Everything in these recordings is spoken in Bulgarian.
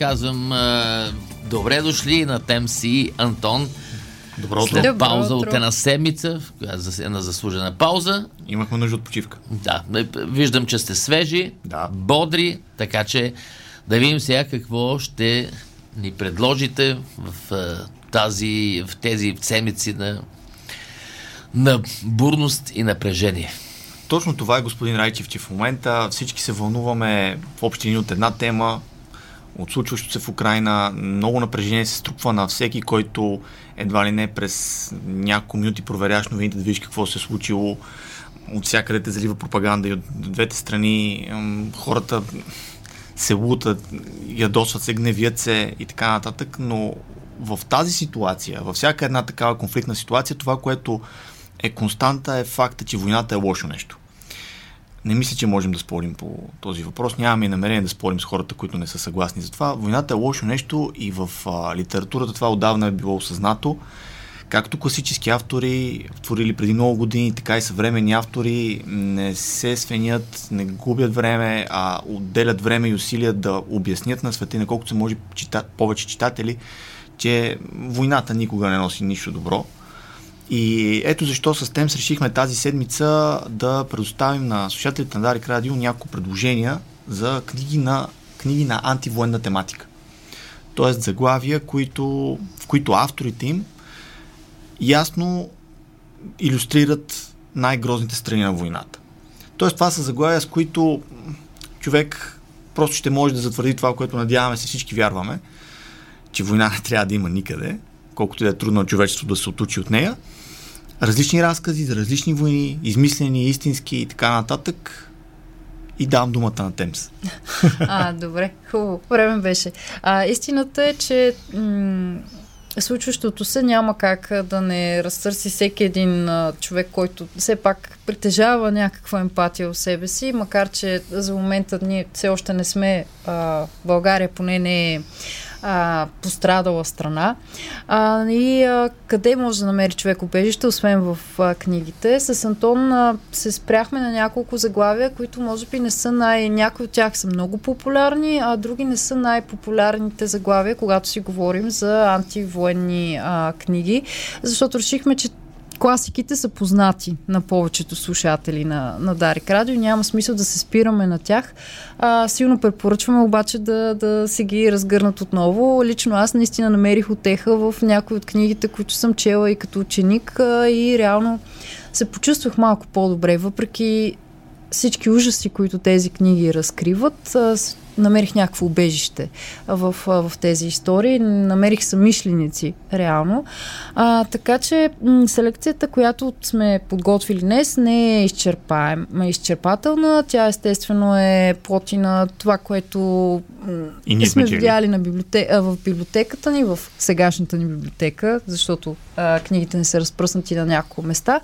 Казвам добре дошли на Темс и Антон. Добро След Добро пауза утро. от една седмица, една заслужена пауза. Имахме нужда от почивка. Да, виждам, че сте свежи, Да. бодри, така че да видим сега какво ще ни предложите в, тази, в тези седмици на, на бурност и напрежение. Точно това е господин Райчев, че в момента всички се вълнуваме в общи линии от една тема, от случващото се в Украина. Много напрежение се струпва на всеки, който едва ли не през няколко минути проверяш новините да видиш какво се е случило. От всякъде те залива пропаганда и от двете страни хората се лутат, ядосват се, гневят се и така нататък, но в тази ситуация, във всяка една такава конфликтна ситуация, това, което е константа е факта, че войната е лошо нещо. Не мисля, че можем да спорим по този въпрос. Нямаме и намерение да спорим с хората, които не са съгласни за това. Войната е лошо нещо и в а, литературата това отдавна е било осъзнато. Както класически автори, творили преди много години, така и съвременни автори не се свенят, не губят време, а отделят време и усилия да обяснят на света, и на колкото се може чита, повече читатели, че войната никога не носи нищо добро. И ето защо с Темс решихме тази седмица да предоставим на слушателите на Дарик Радио няколко предложения за книги на, книги на антивоенна тематика. Тоест заглавия, които, в които авторите им ясно иллюстрират най-грозните страни на войната. Тоест това са заглавия, с които човек просто ще може да затвърди това, което надяваме се всички вярваме, че война не трябва да има никъде, колкото и да е трудно човечеството да се отучи от нея. Различни разкази за различни войни, измислени, истински и така нататък. И давам думата на Темс. А, добре, хубаво. Време беше. А, истината е, че м- случващото се няма как да не разтърси всеки един а, човек, който все пак притежава някаква емпатия в себе си, макар че за момента ние все още не сме, а, България поне не е а, пострадала страна. А, и а, къде може да намери човек убежище, освен в а, книгите? С Антон а, се спряхме на няколко заглавия, които може би не са най... Някои от тях са много популярни, а други не са най-популярните заглавия, когато си говорим за антивоенни а, книги, защото решихме, че класиките са познати на повечето слушатели на, на Дарик Радио. Няма смисъл да се спираме на тях. А, силно препоръчваме обаче да, да се ги разгърнат отново. Лично аз наистина намерих отеха в някои от книгите, които съм чела и като ученик а, и реално се почувствах малко по-добре, въпреки всички ужаси, които тези книги разкриват, а, намерих някакво убежище в, в тези истории. Намерих самишленици, реално. А, така че м- селекцията, която сме подготвили днес, не е изчерпаем, м- изчерпателна. Тя естествено е плоти на това, което И ние сме видяли на библioте... а, в библиотеката ни, в сегашната ни библиотека, защото а, книгите не са разпръснати на няколко места.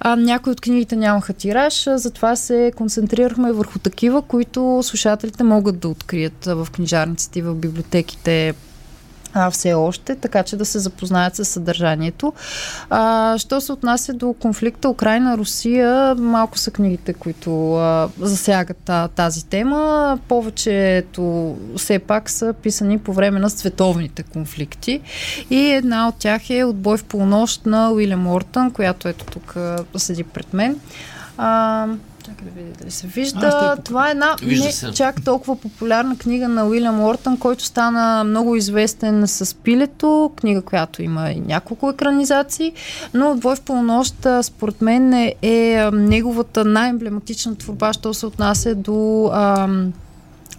А, някои от книгите нямаха тираж, а, затова се концентрирахме върху такива, които слушателите могат да открият в книжарниците и в библиотеките а, все още, така че да се запознаят с съдържанието. А, що се отнася до конфликта Украина-Русия, малко са книгите, които а, засягат а, тази тема. Повечето все пак са писани по време на световните конфликти. И една от тях е Отбой в полунощ на Уилям Ортън, която ето тук седи пред мен. А, Чакай да видя дали се вижда. А, Това е една Вижда не се. чак толкова популярна книга на Уилям Уортън, който стана много известен с Пилето, книга, която има и няколко екранизации, но Отбой в полунощ, според мен е, е неговата най-емблематична творба, що се отнася до ам,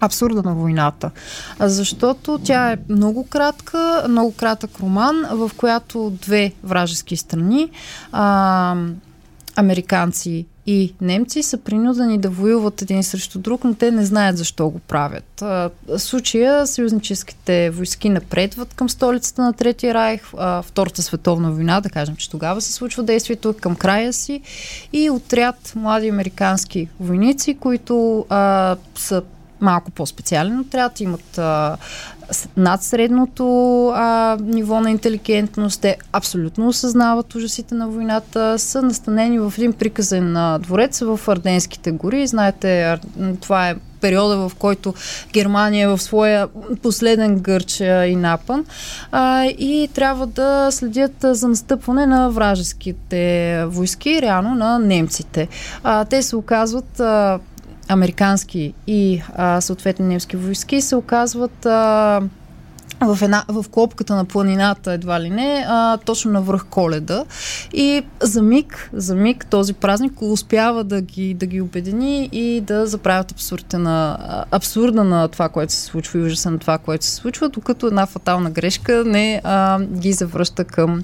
абсурда на войната. А, Защото тя е много кратка, много кратък роман, в която две вражески страни, а, американци и немци са принудени да воюват един срещу друг, но те не знаят защо го правят. В случая съюзническите войски напредват към столицата на Третия райх, Втората световна война, да кажем, че тогава се случва действието към края си и отряд млади американски войници, които а, са малко по-специален отряд, имат а, над средното а, ниво на интелигентност, те абсолютно осъзнават ужасите на войната, са настанени в един приказен а, дворец в Арденските гори. Знаете, това е периода, в който Германия е в своя последен гърч и напън а, и трябва да следят за настъпване на вражеските войски, реално на немците. А, те се оказват а, американски и а, съответно немски войски се оказват а, в, една, в клопката на планината, едва ли не, а, точно на връх коледа. И за миг, за миг този празник успява да ги, да ги обедини и да заправят абсурда на, абсурда на това, което се случва и ужаса на това, което се случва, докато една фатална грешка не а, ги завръща към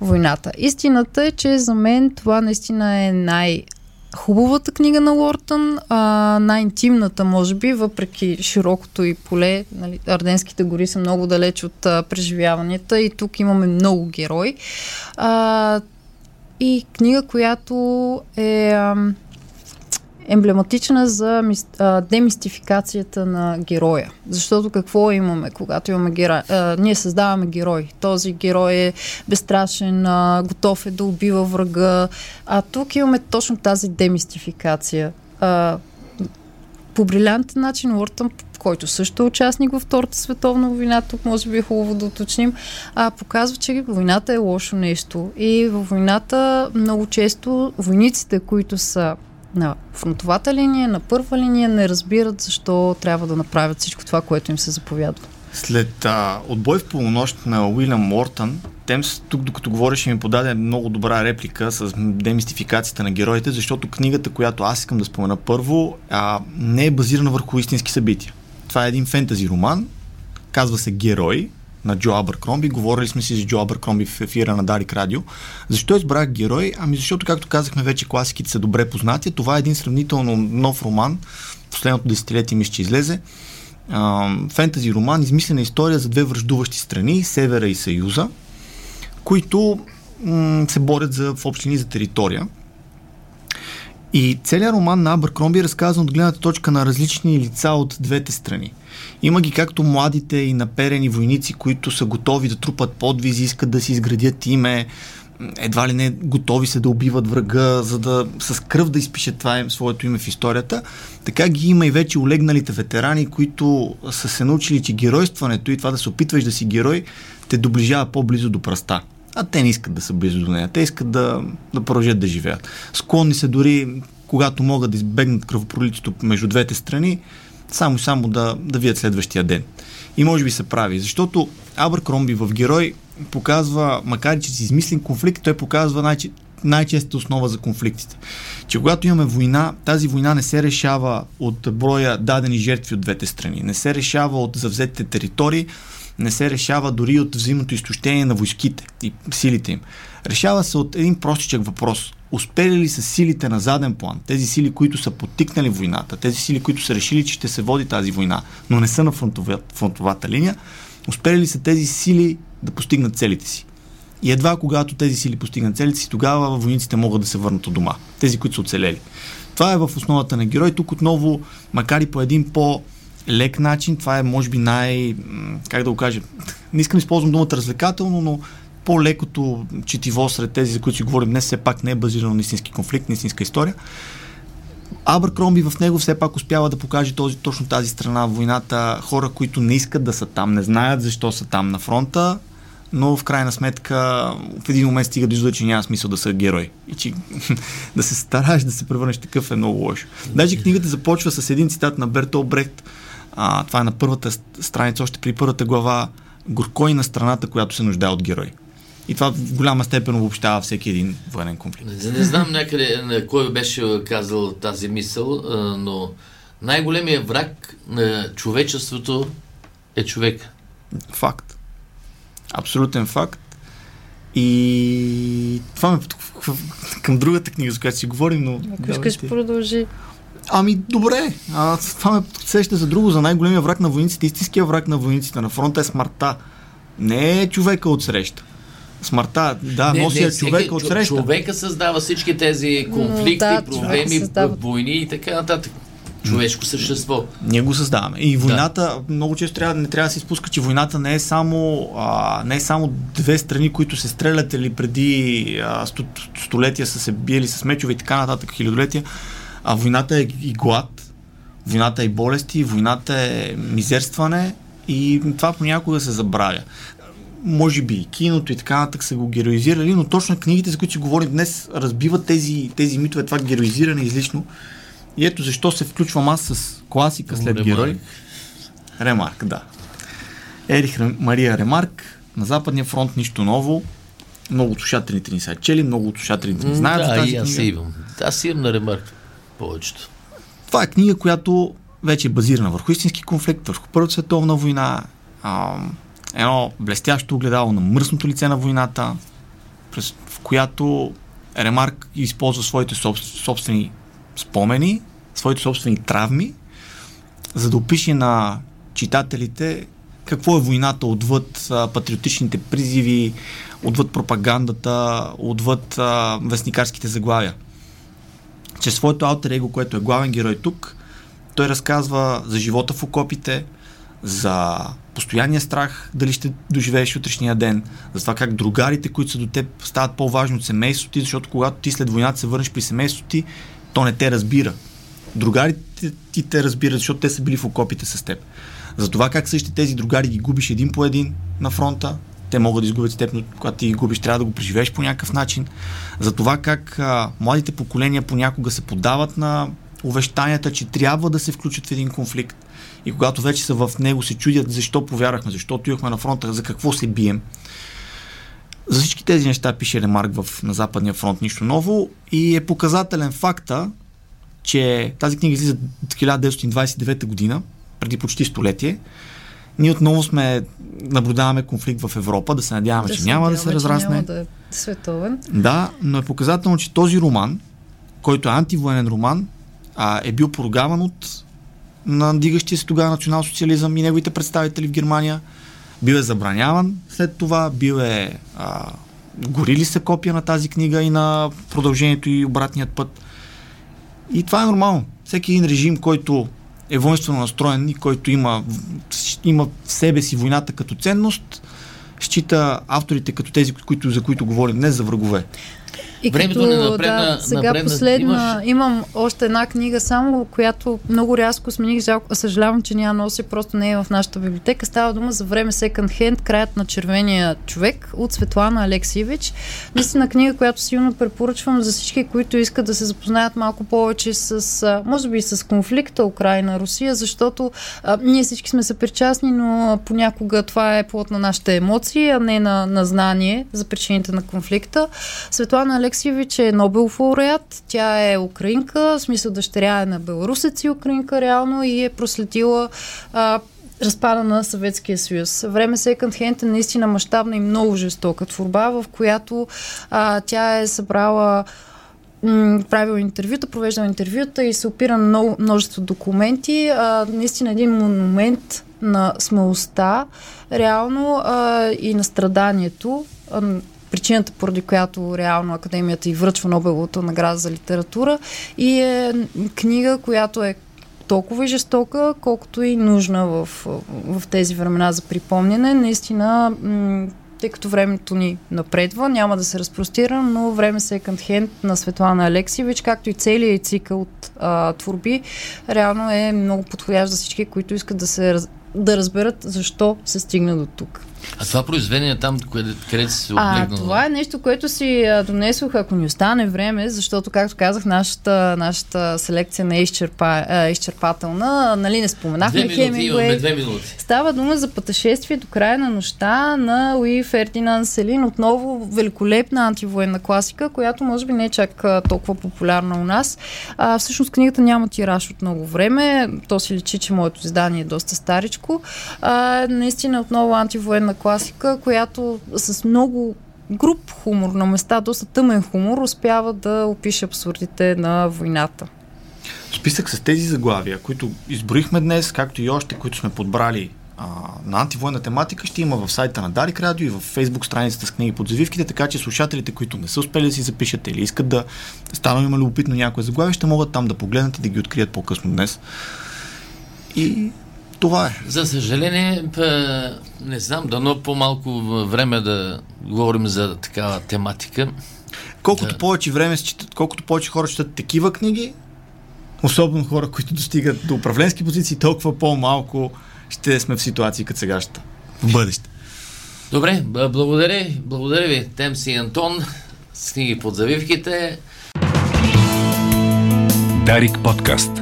войната. Истината е, че за мен това наистина е най- хубавата книга на Лортън, а, най-интимната, може би, въпреки широкото и поле. Нали, Арденските гори са много далеч от а, преживяванията и тук имаме много герои. А, и книга, която е а, емблематична за демистификацията на героя. Защото какво имаме, когато имаме герой? Ние създаваме герой. Този герой е безстрашен, готов е да убива врага. А тук имаме точно тази демистификация. По брилянтен начин Уортън който също е участник във Втората световна война, тук може би е хубаво да уточним, а, показва, че войната е лошо нещо. И във войната много често войниците, които са на фронтовата линия, на първа линия не разбират защо трябва да направят всичко това, което им се заповядва. След а, отбой в полунощ на Уилям Мортън, Темс, тук докато говореше ми подаде много добра реплика с демистификацията на героите, защото книгата, която аз искам да спомена първо, а, не е базирана върху истински събития. Това е един фентази роман, казва се Герой, на Джо Абъркромби. Говорили сме си с Джо Абъркромби в ефира на Дарик Радио. Защо избрах герой? Ами защото, както казахме вече, класиките са добре познати. Това е един сравнително нов роман. Последното десетилетие ми ще излезе. фентази роман, измислена история за две връждуващи страни, Севера и Съюза, които м- се борят за, в общини за територия. И целият роман на Абъркромби е разказан от гледната точка на различни лица от двете страни. Има ги както младите и наперени войници, които са готови да трупат подвизи, искат да си изградят име, едва ли не готови се да убиват врага, за да с кръв да изпишат това им, своето име в историята. Така ги има и вече олегналите ветерани, които са се научили, че геройстването и това да се опитваш да си герой те доближава по-близо до праста. А те не искат да са близо до нея. Те искат да, да продължат да живеят. Склонни се дори, когато могат да избегнат кръвопролитието между двете страни, само само да, да видят следващия ден. И може би се прави, защото Кромби в Герой показва, макар че си измислен конфликт, той показва най- най-честата основа за конфликтите. Че когато имаме война, тази война не се решава от броя дадени жертви от двете страни, не се решава от завзетите територии, не се решава дори от взаимното изтощение на войските и силите им. Решава се от един простичък въпрос. Успели ли са силите на заден план, тези сили, които са потикнали войната, тези сили, които са решили, че ще се води тази война, но не са на фронтова, фронтовата линия, успели ли са тези сили да постигнат целите си? И едва когато тези сили постигнат целите си, тогава войниците могат да се върнат от дома. Тези, които са оцелели. Това е в основата на герой. Тук отново, макар и по един по- лек начин. Това е, може би, най... Как да го кажа? Не искам да използвам думата развлекателно, но по-лекото четиво сред тези, за които си говорим днес, все пак не е базирано на истински конфликт, на истинска история. Кромби в него все пак успява да покаже този, точно тази страна войната. Хора, които не искат да са там, не знаят защо са там на фронта, но в крайна сметка в един момент стига до извода, че няма смисъл да са герой. И че да се стараеш да се превърнеш такъв е много лошо. Даже книгата започва с един цитат на Берто Брехт, а, това е на първата страница, още при първата глава. Горкой на страната, която се нуждае от герой. И това в голяма степен обобщава всеки един военен конфликт. Не, не знам някъде на кой беше казал тази мисъл, но най-големият враг на човечеството е човек. Факт. Абсолютен факт. И това ме към другата книга, за която си говорим, но... Ако искаш, продължи. Ами, добре. А, това ме сеща за друго, за най-големия враг на войниците. Истинския враг на войниците на фронта е смъртта. Не е човека от среща. Смъртта, да, не, носи не, човека от среща. Човека създава всички тези конфликти, да, проблеми, войни и така нататък човешко същество. Ние го създаваме. И войната, да. много често трябва, не трябва да се изпуска, че войната не е само, а, не е само две страни, които се стрелят или преди а, сто, столетия са се биели с мечове и така нататък, хилядолетия. А войната е и глад, войната е и болести, войната е мизерстване и това понякога се забравя. Може би киното и така нататък са го героизирали, но точно книгите, за които си говорим днес, разбиват тези, тези митове, това героизиране излишно и ето защо се включвам аз с класика след Ремарк. герой. Ремарк, да. Ерих Мария Ремарк, на Западния фронт нищо ново. Много от слушателите ни са чели, много от слушателите ни знаят да, тази и аз книга. имам. Аз имам на Ремарк повечето. Това е книга, която вече е базирана върху истински конфликт, върху Първата световна война, а, едно блестящо огледало на мръсното лице на войната, през, в която Ремарк използва своите собствени спомени, своите собствени травми, за да опише на читателите какво е войната отвъд а, патриотичните призиви, отвъд пропагандата, отвъд а, вестникарските заглавия. Чрез своето алтер его, което е главен герой тук, той разказва за живота в окопите, за постоянния страх, дали ще доживееш утрешния ден, за това как другарите, които са до теб, стават по-важни от семейството ти, защото когато ти след войната се върнеш при семейството ти, то не те разбира. Другарите ти те разбират, защото те са били в окопите с теб. За това как същите тези другари ги губиш един по един на фронта, те могат да изгубят с когато ти губиш, трябва да го преживееш по някакъв начин. За това как а, младите поколения понякога се подават на увещанията, че трябва да се включат в един конфликт. И когато вече са в него, се чудят защо повярвахме, защо отивахме на фронта, за какво се бием. За всички тези неща пише Ремарк в, на Западния фронт нищо ново и е показателен факта, че тази книга излиза 1929 година, преди почти столетие. Ние отново сме, наблюдаваме конфликт в Европа, да се надяваме, да че няма да се разрасне. Няма да е световен. Да, но е показателно, че този роман, който е антивоенен роман, а, е бил поругаван от надигащия се тогава национал-социализъм и неговите представители в Германия – бил е забраняван след това, бил е а, горили са копия на тази книга и на продължението и обратният път. И това е нормално. Всеки един режим, който е воинствено настроен и който има, има в себе си войната като ценност, счита авторите като тези, които, за които говорим днес, за врагове. И Времето като, не напредна. Да, сега напредна, последна, имаш... имам още една книга само, която много рязко смених. Жалко, съжалявам, че няма носи, просто не е в нашата библиотека. Става дума за време Second Hand, краят на червения човек от Светлана Алексиевич. Наистина книга, която силно препоръчвам за всички, които искат да се запознаят малко повече с, може би, с конфликта Украина-Русия, защото а, ние всички сме съпричастни, но понякога това е плод на нашите емоции, а не на, на знание за причините на конфликта. Светлана Алексиевич Алексиевич е Нобел лауреат. Тя е украинка, в смисъл дъщеря е на белорусец и украинка реално и е проследила а, разпада на Съветския съюз. Време Second Hand е наистина мащабна и много жестока творба, в която а, тя е събрала правил интервюта, провеждал интервюта и се опира на множество документи. А, наистина един монумент на смелостта, реално а, и на страданието. А, причината, поради която реално Академията и връчва Нобеловата награда за литература и е книга, която е толкова и жестока, колкото и нужна в, в тези времена за припомняне. Наистина, тъй като времето ни напредва, няма да се разпростира, но време Second Hand на Светлана Алексиевич, както и целият цикъл от а, творби, реално е много подходящ за всички, които искат да се да разберат защо се стигна до тук. А това произведение там, къде, къде си се облегнала? А, това е нещо, което си донесох, ако ни остане време, защото, както казах, нашата, нашата селекция не е изчерпа, а, изчерпателна. Нали, не споменахме две минути, имаме две минути. Става дума за пътешествие до края на нощта на Луи Фердинанд Селин. Отново великолепна антивоенна класика, която може би не е чак толкова популярна у нас. А, всъщност книгата няма тираж от много време. То си личи, че моето издание е доста старичко. А, наистина отново антивоенна класика, която с много груп хумор, на места доста тъмен хумор, успява да опише абсурдите на войната. Списък с тези заглавия, които изброихме днес, както и още, които сме подбрали а, на антивойна тематика, ще има в сайта на Дарик Радио и в фейсбук страницата с книги под завивките, така че слушателите, които не са успели да си запишат или искат да станат има любопитно някое заглавие, ще могат там да погледнат и да ги открият по-късно днес. И това е. За съжаление, не знам, дано по-малко време да говорим за такава тематика. Колкото да. повече време, колкото повече хора четат такива книги, особено хора, които достигат до управленски позиции, толкова по-малко ще сме в ситуации като сегашната. В бъдеще. Добре, благодаря, благодаря ви, Темси и Антон, с книги под завивките. Дарик подкаст.